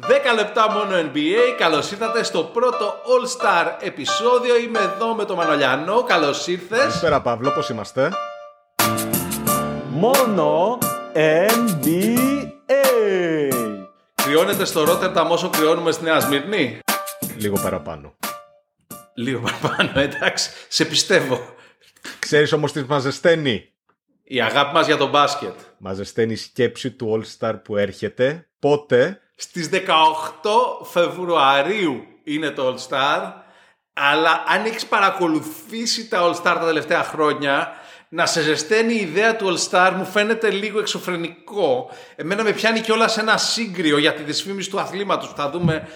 10 λεπτά μόνο NBA. Καλώς ήρθατε στο πρώτο All Star επεισόδιο. Είμαι εδώ με τον Μανολιανό. Καλώς ήρθες. Καλησπέρα, Παύλο, πώς είμαστε; Μόνο NBA. Κρυώνεται στο Ρότερνταμ όσο κρυώνουμε στη Νέα Σμύρνη; Λίγο παραπάνω. Λίγο παραπάνω, εντάξει. Σε πιστεύω. Ξέρεις όμως τι μα ζεσταίνει. Η αγάπη μας για τον μπάσκετ. Μα ζεσταίνει η σκέψη του All Star που έρχεται. Πότε. Στις 18 Φεβρουαρίου είναι το All Star. Αλλά αν έχεις παρακολουθήσει τα All Star τα τελευταία χρόνια, να σε ζεσταίνει η ιδέα του All Star μου φαίνεται λίγο εξωφρενικό. Εμένα με πιάνει κιόλα ένα σύγκριο για τη δυσφήμιση του αθλήματος που θα δούμε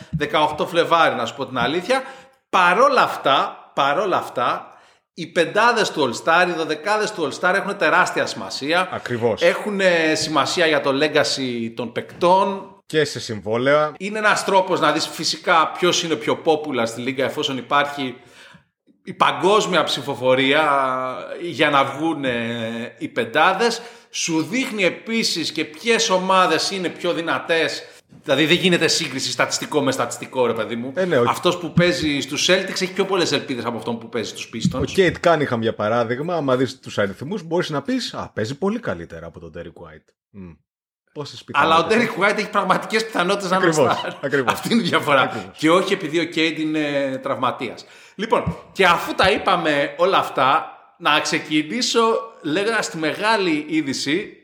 18 Φλεβάρι, να σου πω την αλήθεια. Παρόλα αυτά, παρόλα αυτά, οι πεντάδες του All Star, οι δωδεκάδες του All Star έχουν τεράστια σημασία. Ακριβώς. Έχουν ε, σημασία για το legacy των παικτών. Και σε συμβόλαια. Είναι ένας τρόπος να δεις φυσικά ποιος είναι πιο popular στη Λίγκα εφόσον υπάρχει η παγκόσμια ψηφοφορία για να βγουν ε, οι πεντάδες. Σου δείχνει επίσης και ποιες ομάδες είναι πιο δυνατές Δηλαδή δεν γίνεται σύγκριση στατιστικό με στατιστικό, ρε παιδί μου. Ε, ναι, ο- Αυτός που παίζει στους Celtics έχει πιο πολλές ελπίδες από αυτόν που παίζει στους Pistons. Ο Κέιτ Κάνιχαμ, για παράδειγμα, άμα δεις τους αριθμούς, μπορείς να πεις Α, παίζει πολύ καλύτερα από τον Derek White. Πόσες Αλλά ο Derek White έχει πραγματικές πιθανότητες να είναι Ακριβώς, star. ακριβώς. Αυτή είναι η διαφορά. Ακριβώς. Και όχι επειδή ο Κέιντ είναι τραυματίας. Λοιπόν, και αφού τα είπαμε όλα αυτά, να ξεκινήσω λέγοντας τη μεγάλη είδηση.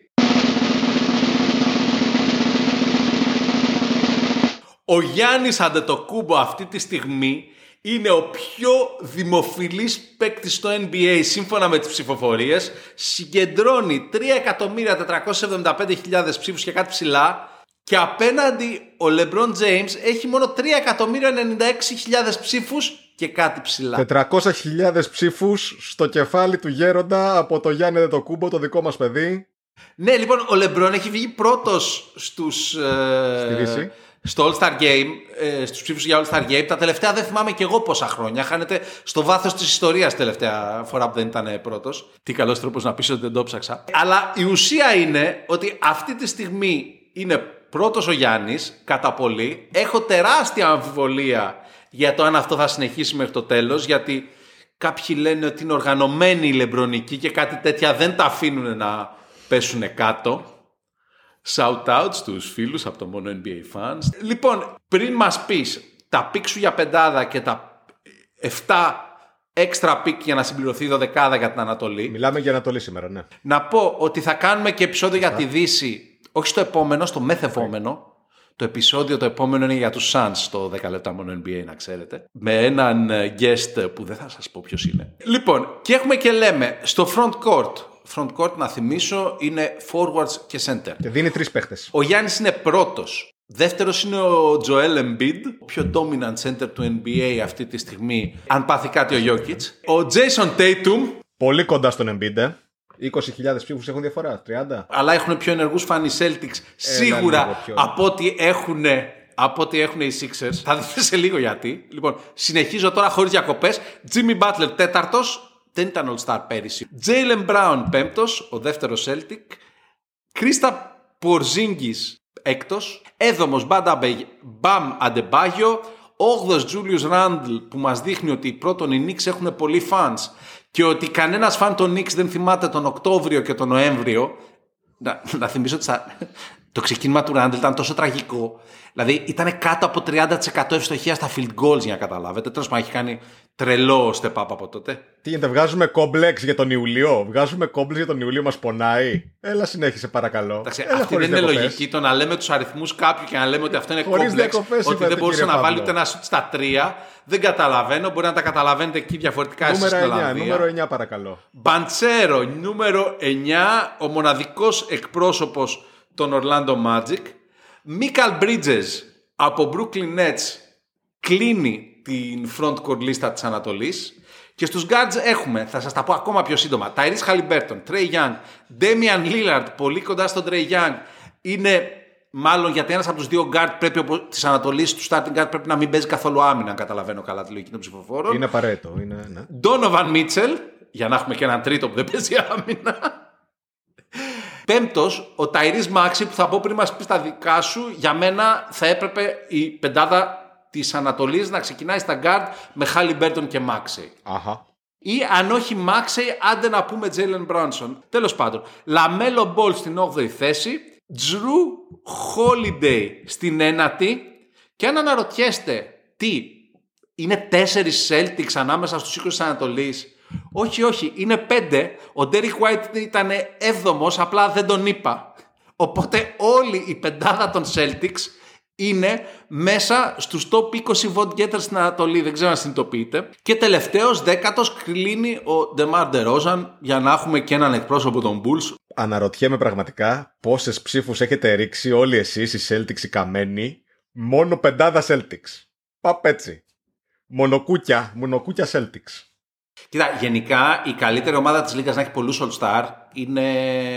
Ο Γιάννης Αντετοκούμπο αυτή τη στιγμή είναι ο πιο δημοφιλής παίκτης στο NBA σύμφωνα με τις ψηφοφορίες. Συγκεντρώνει 3.475.000 ψήφους και κάτι ψηλά και απέναντι ο LeBron James έχει μόνο 3.096.000 ψήφους και κάτι ψηλά. 400.000 ψήφους στο κεφάλι του γέροντα από το Γιάννη Δετοκούμπο, το δικό μας παιδί. Ναι, λοιπόν, ο Λεμπρόν έχει βγει πρώτος στους, ε, Στη Δύση. Στο All Star Game, ε, στους ψήφους για All Star Game. Τα τελευταία δεν θυμάμαι και εγώ πόσα χρόνια. Χάνεται στο βάθος της ιστορίας τελευταία φορά που δεν ήταν πρώτος. Τι καλός τρόπος να πεις ότι δεν το ψάξα. Αλλά η ουσία είναι ότι αυτή τη στιγμή είναι πρώτος ο Γιάννης, κατά πολύ. Έχω τεράστια αμφιβολία για το αν αυτό θα συνεχίσει μέχρι το τέλος, γιατί κάποιοι λένε ότι είναι οργανωμένοι οι λεμπρονικοί και κάτι τέτοια δεν τα αφήνουν να πέσουν κάτω. Shout out στους φίλους από το μόνο NBA fans. Λοιπόν, πριν μας πεις τα pick σου για πεντάδα και τα 7 έξτρα pick για να συμπληρωθεί η δωδεκάδα για την Ανατολή, Μιλάμε για Ανατολή σήμερα, ναι. να πω ότι θα κάνουμε και επεισόδιο για τη Δύση, όχι στο επόμενο, στο μεθεπόμενο. Το επεισόδιο το επόμενο είναι για τους Suns, το 10 λεπτά μόνο NBA να ξέρετε. Με έναν ε, guest που δεν θα σας πω ποιος είναι. Λοιπόν, και έχουμε και λέμε στο front court. Front court να θυμίσω είναι forwards και center. Και δίνει τρεις παίχτες. Ο Γιάννης είναι πρώτος. Δεύτερος είναι ο Joel Embiid, ο πιο dominant center του NBA αυτή τη στιγμή, αν πάθει κάτι ο Jokic. Ο Jason Tatum, Πολύ κοντά στον Embiid, ε. 20.000 ψήφους έχουν διαφορά. 30. αλλά έχουν πιο ενεργούς φαν οι Celtics σίγουρα λίγο πιο. από ό,τι έχουν από ό,τι έχουν οι Sixers. Θα δείτε σε λίγο γιατί. Λοιπόν, συνεχίζω τώρα χωρίς διακοπές. Jimmy Butler τέταρτος. Δεν ήταν All-Star πέρυσι. Jalen Brown πέμπτος, ο δεύτερος Celtic. Κρίστα Πορζίνγκης έκτος. Έδωμος Μπαμ Αντεμπάγιο. Όγδος Julius Randle που μας δείχνει ότι πρώτον οι Knicks έχουν πολλοί fans και ότι κανένας φαν των Knicks δεν θυμάται τον Οκτώβριο και τον Νοέμβριο. Να, να θυμίσω ότι στα- το ξεκίνημα του Ράντλ ήταν τόσο τραγικό. Δηλαδή ήταν κάτω από 30% ευστοχία στα field goals για να καταλάβετε. Τέλος πάντων έχει κάνει τρελό step up από τότε. Τι γίνεται, βγάζουμε κόμπλεξ για τον Ιουλίο; Βγάζουμε κόμπλεξ για τον Ιουλίο, μας πονάει; Έλα, συνέχισε παρακαλώ. Εντάξει, Έλα, αυτή χωρίς δεν είναι διακοπές. λογική το να λέμε τους αριθμούς κάποιου και να λέμε ότι αυτό είναι Χωρίς κόμπλεξ. διακοπές Ότι είπατε, δεν μπορούσε κύριε να βάλει Παύλο. ούτε ένα σουτ στα τρία. Δεν καταλαβαίνω. Μπορεί να τα καταλαβαίνετε εκεί διαφορετικά εσείς στην Νούμερο 9, Ολλανδία. νούμερο 9 παρακαλώ. Μπαντσέρο, νούμερο 9, ο μοναδικός εκπρόσωπος των Orlando Magic. Μίκαλ Bridges από Brooklyn Nets κλείνει την front court λίστα της Ανατολής. Και στους guards έχουμε, θα σας τα πω ακόμα πιο σύντομα, Tyrese Halliburton, Trey Young, Damian Lillard, πολύ κοντά στον Trey Young. Είναι μάλλον γιατί ένας από τους δύο guard πρέπει, οπω- της Ανατολής, του starting guard πρέπει να μην παίζει καθόλου άμυνα, αν καταλαβαίνω καλά τη λογική των ψηφοφόρων. Είναι απαραίτητο. Είναι, ναι. Donovan Mitchell, για να έχουμε και έναν τρίτο που δεν παίζει άμυνα. Πέμπτος, ο Ταϊρίς Μάξι που θα πω πριν μας πει τα δικά σου, για μένα θα έπρεπε η πεντάδα της Ανατολής να ξεκινάει στα γκάρτ με Χάλιμπερτον και Μάξι. Αχα. Ή αν όχι Μάξι, άντε να πούμε Τζέιλεν Μπρόνσον. Τέλος πάντων, Λαμέλο Μπολ στην 8η θέση, Τζρου Χόλιντεϊ στην 9η. Και αν αναρωτιέστε τι, είναι τέσσερις Celtics ανάμεσα στους 20 της Ανατολής. Όχι, όχι, είναι πέντε. Ο Ντέρικ White ήταν έβδομος, απλά δεν τον είπα. Οπότε όλη η πεντάδα των Celtics είναι μέσα στους top 20 vote getters στην Ανατολή. Δεν ξέρω αν συνειδητοποιείτε. Και τελευταίος δέκατος κλείνει ο Ντεμάρ Ντερόζαν για να έχουμε και έναν εκπρόσωπο των Bulls. Αναρωτιέμαι πραγματικά πόσες ψήφους έχετε ρίξει όλοι εσείς οι Celtics οι καμένοι. Μόνο πεντάδα Celtics. Παπ έτσι. Μονοκούκια, μονοκούκια Celtics. Κοίτα, γενικά η καλύτερη ομάδα της Λίγκας να έχει πολλούς All-Star είναι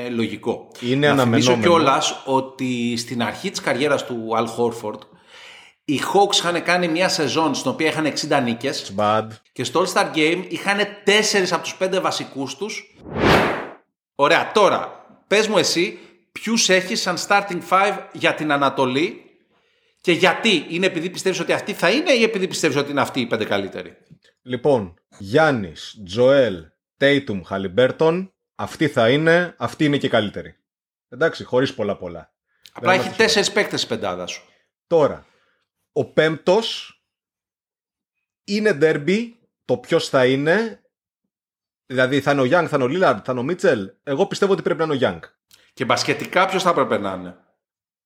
λογικό. Είναι να θυμίσω αναμενόμενο. κιόλας ότι στην αρχή της καριέρας του Al Horford οι Hawks είχαν κάνει μια σεζόν στην οποία είχαν 60 νίκες Bad. και στο All-Star Game είχαν 4 από τους 5 βασικούς τους. Ωραία, τώρα πες μου εσύ ποιους έχεις σαν starting five για την Ανατολή και γιατί; Είναι επειδή πιστεύεις ότι αυτή θα είναι ή επειδή πιστεύεις ότι είναι αυτή οι πέντε καλύτεροι; Λοιπόν, Γιάννης, Τζοέλ, Τέιτουμ, Χαλιμπέρτον. Αυτή θα είναι, αυτή είναι και καλύτερη. Εντάξει, χωρίς πολλά πολλά. Απλά Δεν έχει είμαστε τέσσερις παίκτες η πεντάδα σου. Τώρα, ο πέμπτος είναι ντέρμπι. Το ποιος θα είναι. Δηλαδή θα είναι ο Γιάνγκ, θα είναι ο Λίλαρντ, θα είναι ο Μίτσελ. Εγώ πιστεύω ότι πρέπει να είναι ο Γιάνγκ. Και μπασκετικά ποιος θα έπρεπε να είναι;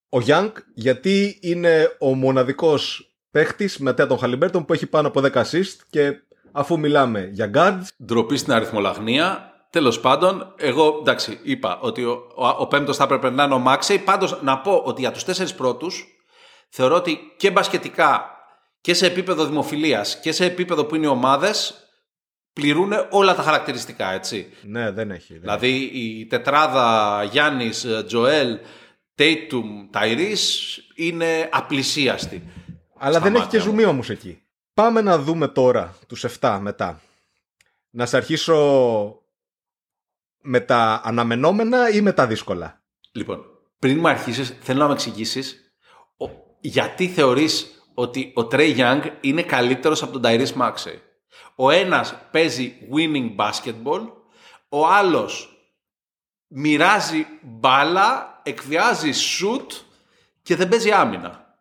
Ο Γιάνγκ γιατί είναι ο μοναδικός παίχτης μετά τον Χαλιμπέρτον που έχει πάνω από 10 assist και αφού μιλάμε για guards, Ντροπή στην αριθμολαγνία. Τέλος πάντων, εγώ εντάξει, είπα ότι ο, ο, ο πέμπτος θα έπρεπε να είναι ο Μάξεϊ. Πάντως, να πω ότι για τους τέσσερις πρώτους θεωρώ ότι και μπασκετικά και σε επίπεδο δημοφιλίας και σε επίπεδο που είναι οι ομάδες πληρούν όλα τα χαρακτηριστικά, έτσι. ναι δεν έχει. δεν Δηλαδή η τετράδα Γιάννης, Τζοέλ, Τέιτουμ, Ταϊρή είναι απλησίαστη. Αλλά Στα δεν έχει μάτια και μου. ζουμί όμως εκεί. Πάμε να δούμε τώρα τους 7 μετά. Να σε αρχίσω με τα αναμενόμενα ή με τα δύσκολα. Λοιπόν, πριν μου αρχίσεις, θέλω να με εξηγήσεις γιατί θεωρείς ότι ο Trey Young είναι καλύτερος από τον Tyrese Maxey. Ο ένας παίζει winning basketball, ο άλλος μοιράζει μπάλα, εκβιάζει shoot και δεν παίζει άμυνα.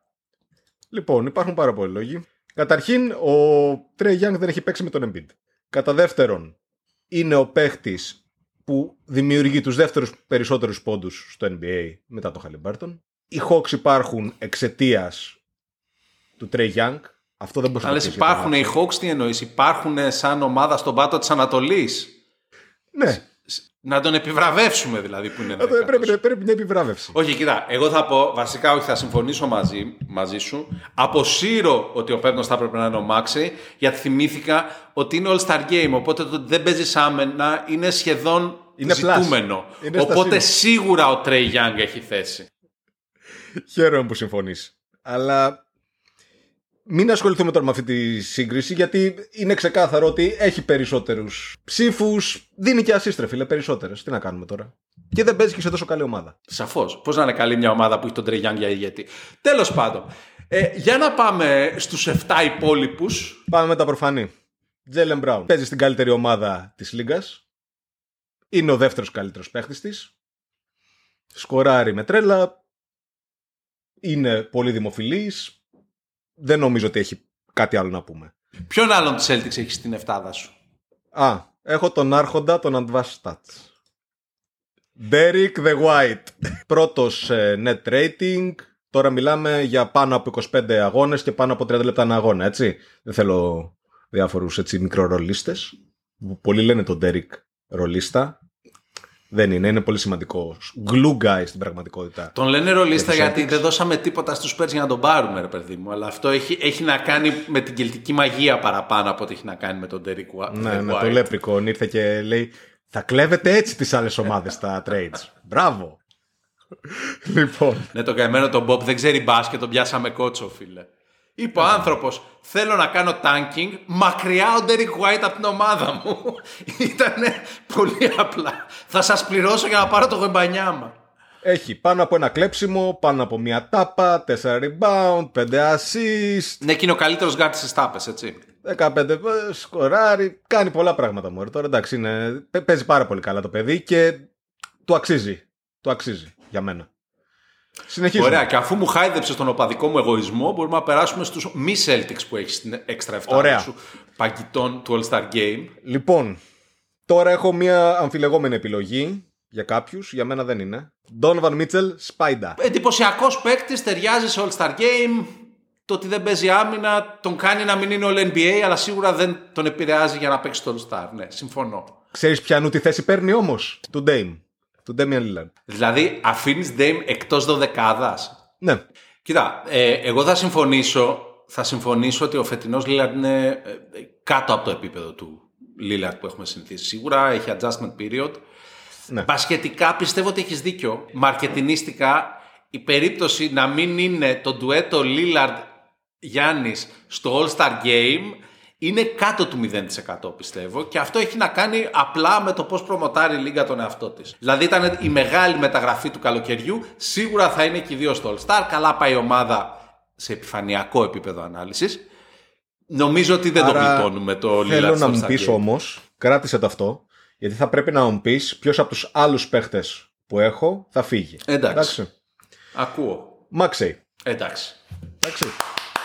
Λοιπόν, υπάρχουν πάρα πολλοί λόγοι. Καταρχήν, ο Trey Young δεν έχει παίξει με τον Embiid. Κατά δεύτερον, είναι ο παίχτης που δημιουργεί τους δεύτερους περισσότερους πόντους στο NBA μετά τον Halliburton. Οι Hawks υπάρχουν εξαιτίας του Trey Young. Αυτό δεν μπορεί να Αν το λες πεις υπάρχουν για οι τον Hawks, τι εννοείς, υπάρχουν σαν ομάδα στον πάτο της Ανατολής; Ναι, Να τον επιβραβεύσουμε δηλαδή που είναι Ε, δέκατος. πρέπει, πρέπει μια επιβράβευση. Όχι, κοίτα, εγώ θα πω, βασικά όχι, θα συμφωνήσω μαζί, μαζί σου. Αποσύρω ότι ο πέμπτος θα έπρεπε να είναι ο Μάξι, γιατί θυμήθηκα ότι είναι All-Star Game, οπότε το ότι δεν παίζει άμενα είναι σχεδόν Είναι ζητούμενο. plus. Είναι στα οπότε σύνορα. σίγουρα ο Trey Young έχει θέση. Χαίρομαι που συμφωνείς. Αλλά μην ασχοληθούμε τώρα με αυτή τη σύγκριση γιατί είναι ξεκάθαρο ότι έχει περισσότερους ψήφους, δίνει και ασίστρε φίλε περισσότερες. Τι να κάνουμε τώρα. Και δεν παίζει και σε τόσο καλή ομάδα. Σαφώς. Πώς να είναι καλή μια ομάδα που έχει τον Trey Young για ηγέτη. Τέλος πάντων, ε, για να πάμε στους 7 υπόλοιπους. Πάμε με τα προφανή. Τζέλεν Μπράουν. Παίζει στην καλύτερη ομάδα της Λίγκας. Είναι ο δεύτερος καλύτερος παίχτης της. Σκοράρει με τρέλα. Είναι πολύ δημοφιλής. Δεν νομίζω ότι έχει κάτι άλλο να πούμε. Ποιον άλλον της Celtics έχεις στην εφτάδα σου; Α, έχω τον άρχοντα, τον Advanced Stats. Derek the White. Πρώτος ε, net rating. Τώρα μιλάμε για πάνω από 25 αγώνες και πάνω από 30 λεπτά ένα αγώνα, έτσι. Δεν θέλω διάφορους έτσι μικρορολίστες. που Πολλοί λένε τον Derek ρολίστα. Δεν είναι, είναι πολύ σημαντικό. Glue guy στην πραγματικότητα. Τον λένε ρολίστα Για τους γιατί Celtics. δεν δώσαμε τίποτα στους Spurs για να τον πάρουμε, ρε παιδί μου. Αλλά αυτό έχει, έχει να κάνει με την κελτική μαγεία παραπάνω από ότι έχει να κάνει με τον Derek Wa- Ναι, ναι, White. το Leprechaun ήρθε και λέει θα κλέβετε έτσι τις άλλες ομάδες στα trades. Μπράβο. λοιπόν, Ναι, το καημένο τον Bob δεν ξέρει μπάσκετ, τον πιάσαμε κότσο, φίλε. Είπε ο άνθρωπος, θέλω να κάνω tanking, μακριά ο Derek White από την ομάδα μου. Ήταν πολύ απλά. Θα σας πληρώσω για να πάρω το Γουεμπανιάμα. Έχει πάνω από ένα κλέψιμο, πάνω από μια τάπα, 4 rebound, 5 assist, Ναι, και είναι ο καλύτερος γκαρντ στις τάπες, έτσι. 15 ε, σκοράρει, κάνει πολλά πράγματα μου. Τώρα εντάξει, είναι, παι- παίζει πάρα πολύ καλά το παιδί και του αξίζει. Του αξίζει για μένα. Συνεχίζουμε. Ωραία, και αφού μου χάιδεψε τον οπαδικό μου εγωισμό, μπορούμε να περάσουμε στους μη Celtics που έχεις στην έξτρα 7 Ωραία. σου παγκητών του All Star Game. Λοιπόν, τώρα έχω μια αμφιλεγόμενη επιλογή για κάποιους, για μένα δεν είναι. Donovan Mitchell, Spider. Εντυπωσιακός παίκτης, ταιριάζει σε All Star Game. Το ότι δεν παίζει άμυνα τον κάνει να μην είναι All NBA, αλλά σίγουρα δεν τον επηρεάζει για να παίξει το All Star. Ναι, συμφωνώ. Ξέρεις ποιανού τη θέση παίρνει όμως, του Dame, του Damian Lillard. Δηλαδή, αφήνεις Dame εκτός δωδεκάδας. Ναι, Κοίτα, ε, εγώ θα συμφωνήσω, θα συμφωνήσω ότι ο φετινός Lillard είναι ε, κάτω από το επίπεδο του Lillard που έχουμε συνηθίσει. Σίγουρα έχει adjustment period. Ναι. Μπασκετικά πιστεύω ότι έχεις δίκιο. Μαρκετινίστικα η περίπτωση να μην είναι το ντουέτο Lillard Γιάννης στο All-Star Game είναι κάτω του 0% πιστεύω και αυτό έχει να κάνει απλά με το πώς προμοτάρει η Λίγκα τον εαυτό της. Δηλαδή ήταν η μεγάλη μεταγραφή του καλοκαιριού, σίγουρα θα είναι και οι δύο στο All-Star, καλά πάει η ομάδα σε επιφανειακό επίπεδο ανάλυσης. Νομίζω ότι δεν το Άρα, γλιτώνουμε το Lillard θέλω στο να μου All-Star πεις Game. όμως, κράτησε το αυτό, γιατί θα πρέπει να μου πεις ποιος από τους άλλους παίχτες που έχω θα φύγει. Εντάξει. Ακούω. Μάξεϊ. Εντάξει. Εντάξει.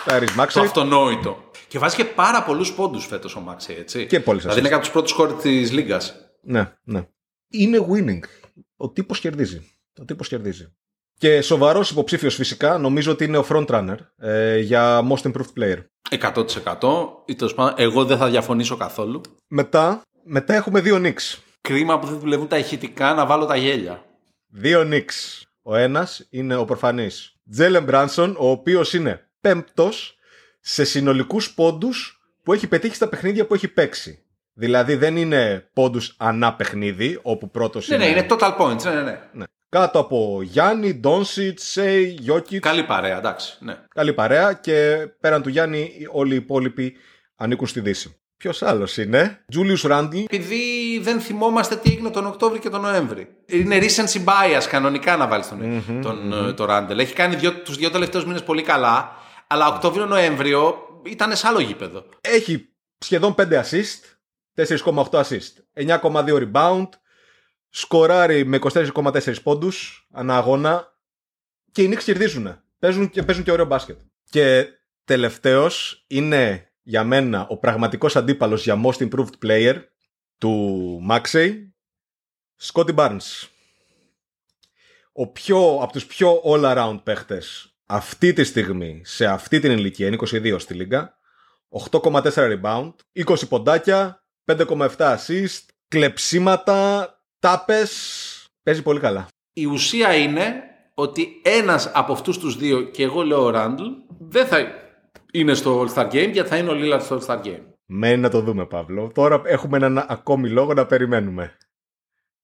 Τάρις Το Μάξεϊ. αυτονόητο. Και βάζει και πάρα πολλούς πόντους φέτος ο Μάξι, έτσι. Και πολλές Δηλαδή είναι assists. από τους πρώτους χώρου της Λίγκας. Ναι, ναι. Είναι winning. Ο τύπος κερδίζει. Ο τύπος κερδίζει. Και σοβαρός υποψήφιος φυσικά, νομίζω ότι είναι ο frontrunner ε, για Most Improved Player. 100% ή τέλος πάντων, εγώ δεν θα διαφωνήσω καθόλου. Μετά, μετά έχουμε δύο Knicks. Κρίμα που δεν δουλεύουν τα ηχητικά να βάλω τα γέλια. Δύο Knicks. Ο ένας είναι ο προφανής Τζέλεν Μπράνσον, ο οποίος είναι πέμπτος σε συνολικούς πόντους που έχει πετύχει στα παιχνίδια που έχει παίξει. Δηλαδή δεν είναι πόντους ανά παιχνίδι, όπου πρώτος Ναι, είναι... ναι, είναι total points. Ναι, ναι, ναι. Ναι. Κάτω από Γιάννη, Ντόνσιτ, Σέι, Γιώκητ. Καλή παρέα, εντάξει. Ναι. Καλή παρέα και πέραν του Γιάννη όλοι οι υπόλοιποι ανήκουν στη Δύση. Ποιος άλλος είναι, Τζούλιους Ράντλ. Επειδή δεν θυμόμαστε τι έγινε τον Οκτώβριο και τον Νοέμβρη. Είναι recency bias κανονικά να βάλεις τον, τον, ε, το Ράντελ. Έχει κάνει δύο, τους δύο τελευταίους μήνες πολύ καλά, αλλά Οκτώβριο-Νοέμβριο ήταν σε άλλο γήπεδο. Έχει σχεδόν 5 assist, 4,8 assist, 9,2 rebound, σκοράρει με 24,4 πόντους ανά αγώνα και οι Knicks κερδίζουν. Παίζουν και, παίζουν και ωραίο μπάσκετ. Και τελευταίος είναι για μένα ο πραγματικός αντίπαλος για most improved player του Maxey, Scotty Barnes. Ο πιο, από τους πιο all-around παίχτες αυτή τη στιγμή, σε αυτή την ηλικία, είναι 22 στη Λίγκα, 8,4 rebound, 20 ποντάκια, 5,7 assist, κλεψίματα, τάπες, παίζει πολύ καλά. Η ουσία είναι ότι ένας από αυτούς τους δύο, και εγώ λέω ο Ράντλ, δεν θα είναι στο All-Star Game γιατί θα είναι ο Lillard στο All-Star Game. Μένει να το δούμε, Παύλο. Τώρα έχουμε έναν ακόμη λόγο να περιμένουμε.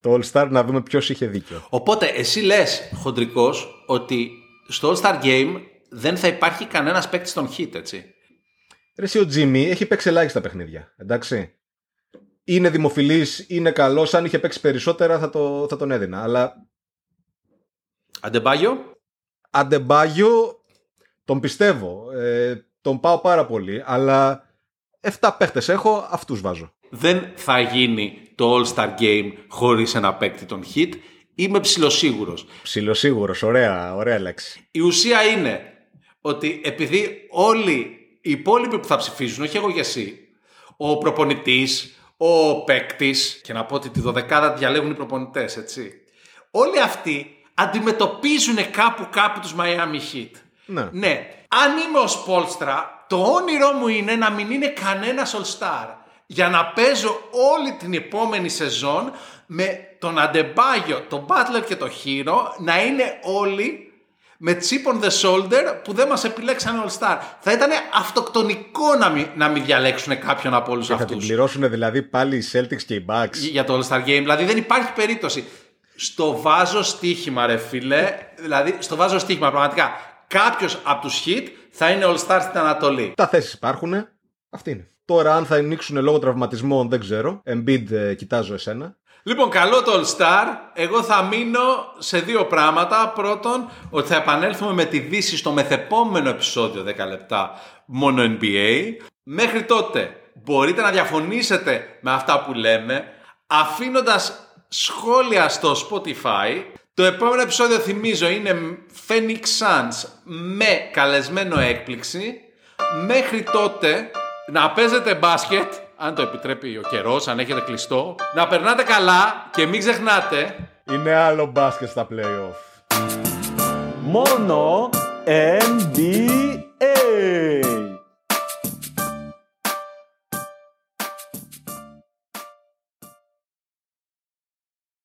Το All Star να δούμε ποιος είχε δίκιο. Οπότε εσύ λες χοντρικός ότι στο All-Star Game δεν θα υπάρχει κανένας παίκτης στον hit, έτσι. Ρε εσύ ο Τζίμι έχει παίξει ελάχιστα παιχνίδια. Εντάξει. Είναι δημοφιλής, είναι καλός. Αν είχε παίξει περισσότερα θα, το, θα τον έδινα. Αλλά Αντεμπάγιο, Αντεμπάγιο τον πιστεύω. Ε, τον πάω πάρα πολύ. Αλλά 7 παίχτες έχω, αυτούς βάζω. δεν θα γίνει το All-Star Game χωρίς ένα παίκτη τον hit. Είμαι ψηλοσίγουρος. Ψιλοσίγουρος, ωραία, ωραία λέξη. Η ουσία είναι ότι επειδή όλοι οι υπόλοιποι που θα ψηφίζουν, όχι εγώ και εσύ, ο προπονητής, ο παίκτης, και να πω ότι τη δωδεκάδα διαλέγουν οι προπονητές, έτσι. Όλοι αυτοί αντιμετωπίζουν κάπου κάπου τους Miami Heat. Ναι. Ναι. Αν είμαι ο Σπόλστρα, το όνειρό μου είναι να μην είναι κανένας All-Star. Για να παίζω όλη την επόμενη σεζόν με τον Αντεμπάγιο, τον Butler και τον Hero να είναι όλοι με chip on the shoulder που δεν μας επιλέξαν All-Star. Θα ήταν αυτοκτονικό να μην, να μην διαλέξουν κάποιον από όλους Θα την αυτούς πληρώσουν δηλαδή πάλι οι Celtics και οι Bucks. για το All-Star Game. Δηλαδή δεν υπάρχει περίπτωση. Στο βάζω στοίχημα, ρε φίλε. Δηλαδή, στο βάζω στοίχημα, πραγματικά. κάποιος από τους hit θα είναι All Star στην Ανατολή. Τα θέσεις υπάρχουν. Αυτή είναι. Τώρα, αν θα ανοίξουν λόγω τραυματισμών, δεν ξέρω. Embiid, ε, κοιτάζω εσένα. Λοιπόν, καλό το All Star. Εγώ θα μείνω σε δύο πράγματα. Πρώτον, ότι θα επανέλθουμε με τη Δύση στο μεθεπόμενο επεισόδιο 10 λεπτά μόνο NBA. Μέχρι τότε μπορείτε να διαφωνήσετε με αυτά που λέμε αφήνοντας σχόλια στο Spotify. Το επόμενο επεισόδιο θυμίζω είναι Phoenix Suns με καλεσμένο έκπληξη. Μέχρι τότε να παίζετε μπάσκετ, αν το επιτρέπει ο καιρός, αν έχετε κλειστό. Να περνάτε καλά και μην ξεχνάτε Είναι άλλο μπάσκετ στα playoff. Μόνο NBA.